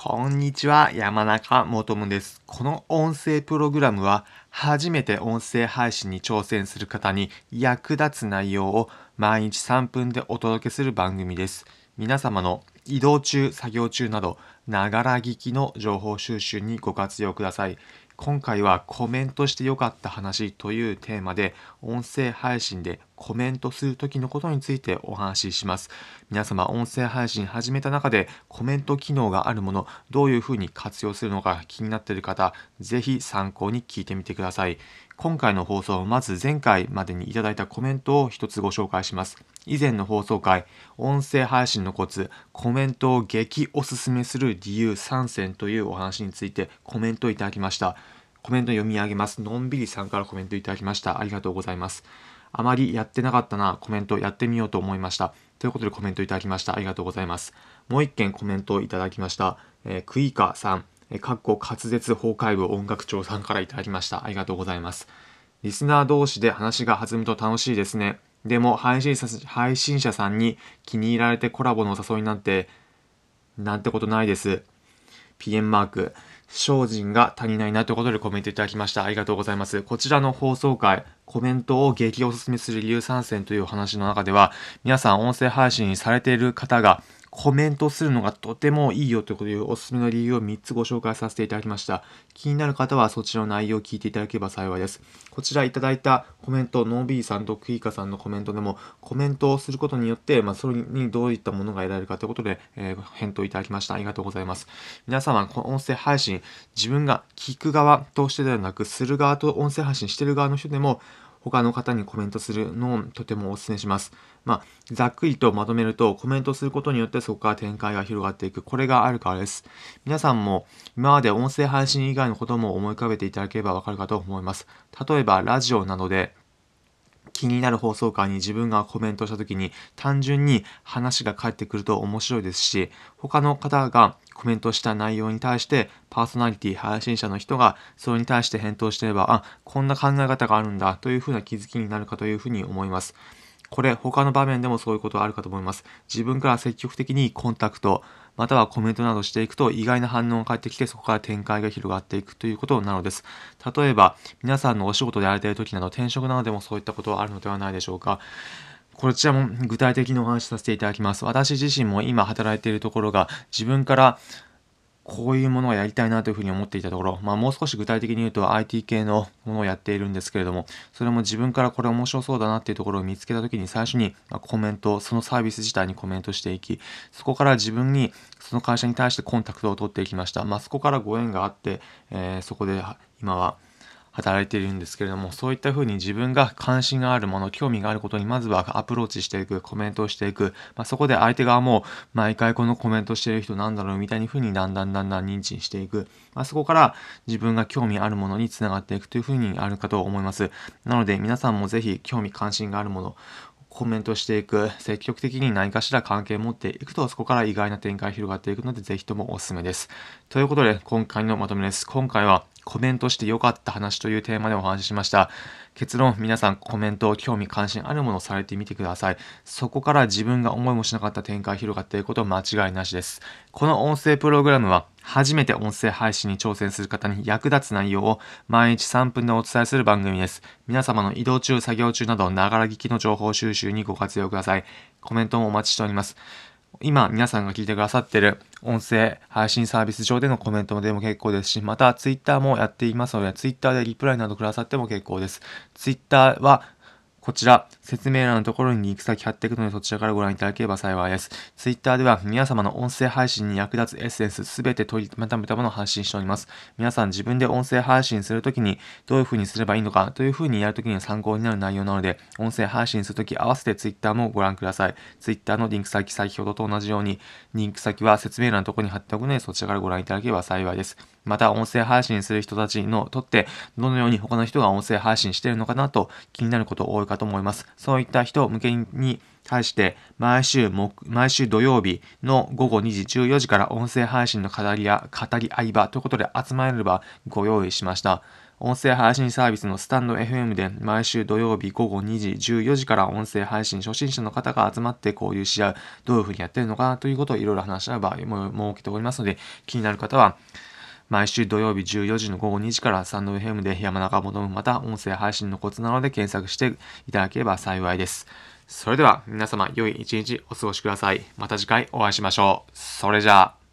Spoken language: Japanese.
こんにちは、山中もとむです。この音声プログラムは、初めて音声配信に挑戦する方に役立つ内容を毎日3分でお届けする番組です。皆様の移動中、作業中など、ながら聞きの情報収集にご活用ください。今回はコメントしてよかった話というテーマで音声配信でコメントする時のことについてお話しします。皆様音声配信始めた中でコメント機能があるものどういうふうに活用するのか気になっている方ぜひ参考に聞いてみてください。今回の放送まず前回までにいただいたコメントを一つご紹介します。以前の放送回音声配信のコツコメントを激おすすめする理由3選というお話についてコメントいただきました。コメント読み上げます。のんびりさんからコメントいただきました。ありがとうございます。あまりやってなかったな、コメントやってみようと思いました。ということでコメントいただきました。ありがとうございます。もう一件コメントをいただきました。えー、クイカさん、えー、かっこ滑舌崩壊部音楽長さんからいただきました。ありがとうございます。リスナー同士で話が弾むと楽しいですね。でも配信配信者さんに気に入られてコラボのお誘いなんて、なんてことないです。PM マーク。精進が足りないなということでコメントいただきました。ありがとうございます。こちらの放送回、コメントを激おすすめする理由参戦というお話の中では、皆さん音声配信されている方がコメントするのがとてもいいよということでおすすめの理由を3つご紹介させていただきました。気になる方はそちらの内容を聞いていただければ幸いです。こちらいただいたコメント、ノービーさんとクイカさんのコメントでもコメントをすることによって、まあ、それにどういったものが得られるかということで、えー、返答いただきました。ありがとうございます。皆様、この音声配信、自分が聞く側としてではなく、する側と音声配信してる側の人でも、他の方にコメントするのをとてもお勧めします。まあ、ざっくりとまとめると、コメントすることによってそこから展開が広がっていく。これがあるからです。皆さんも今まで音声配信以外のことも思い浮かべていただければわかるかと思います。例えば、ラジオなどで、気になる放送回に自分がコメントした時に単純に話が返ってくると面白いですし他の方がコメントした内容に対してパーソナリティ配信者の人がそれに対して返答してればあこんな考え方があるんだというふうな気づきになるかというふうに思います。これ他の場面でもそういうことはあるかと思います。自分から積極的にコンタクト、またはコメントなどしていくと意外な反応が返ってきてそこから展開が広がっていくということなのです。例えば皆さんのお仕事でやられている時など転職などでもそういったことはあるのではないでしょうか。こちらも具体的にお話しさせていただきます。私自身も今働いているところが自分からこういうものをやりたいなというふうに思っていたところ、まあ、もう少し具体的に言うと IT 系のものをやっているんですけれども、それも自分からこれ面白そうだなっていうところを見つけたときに最初にコメント、そのサービス自体にコメントしていき、そこから自分にその会社に対してコンタクトを取っていきました。まあ、そこからご縁があって、えー、そこで今は働いているんですけれども、そういったふうに自分が関心があるもの、興味があることにまずはアプローチしていく、コメントをしていく、まあ、そこで相手側も毎回このコメントしてる人なんだろうみたいにふうにだんだんだんだん認知していく、まあ、そこから自分が興味あるものにつながっていくというふうにあるかと思います。なので皆さんもぜひ興味関心があるもの、コメントしていく、積極的に何かしら関係を持っていくと、そこから意外な展開広がっていくので、ぜひともおすすめです。ということで、今回のまとめです。今回はコメントして良かった話というテーマでお話ししました。結論、皆さんコメント、興味関心あるものをされてみてください。そこから自分が思いもしなかった展開広がっていくこと間違いなしです。この音声プログラムは初めて音声配信に挑戦する方に役立つ内容を毎日3分でお伝えする番組です。皆様の移動中、作業中など、ながら聞きの情報収集にご活用ください。コメントもお待ちしております。今皆さんが聞いてくださってる音声配信サービス上でのコメントでも結構ですし、また Twitter もやっていますので、Twitter でリプライなどくださっても結構です。Twitter はこちら、説明欄のところにリンク先貼っていくので、そちらからご覧いただければ幸いです。Twitter では皆様の音声配信に役立つエッセンスすべて取りまとめたものを発信しております。皆さん自分で音声配信するときにどういう風にすればいいのかという風にやるときには参考になる内容なので、音声配信するとき合わせて Twitter もご覧ください。Twitter のリンク先、先ほどと同じように、リンク先は説明欄のところに貼っておくので、そちらからご覧いただければ幸いです。また、音声配信する人たちのとって、どのように他の人が音声配信しているのかなと気になること多いかと思います。そういった人向けに対して、毎週毎週土曜日の午後2時14時から音声配信の語りや語り合い場ということで集まれればご用意しました。音声配信サービスのスタンド FM で毎週土曜日午後2時、14時から音声配信初心者の方が集まって交流し合う、どういうふうにやってるのかなということをいろいろ話し合う場合も設けておりますので、気になる方は、毎週土曜日14時の午後2時からサンド FM で山中もとむまた音声配信のコツなので検索していただければ幸いです。それでは皆様良い一日お過ごしください。また次回お会いしましょう。それじゃあ。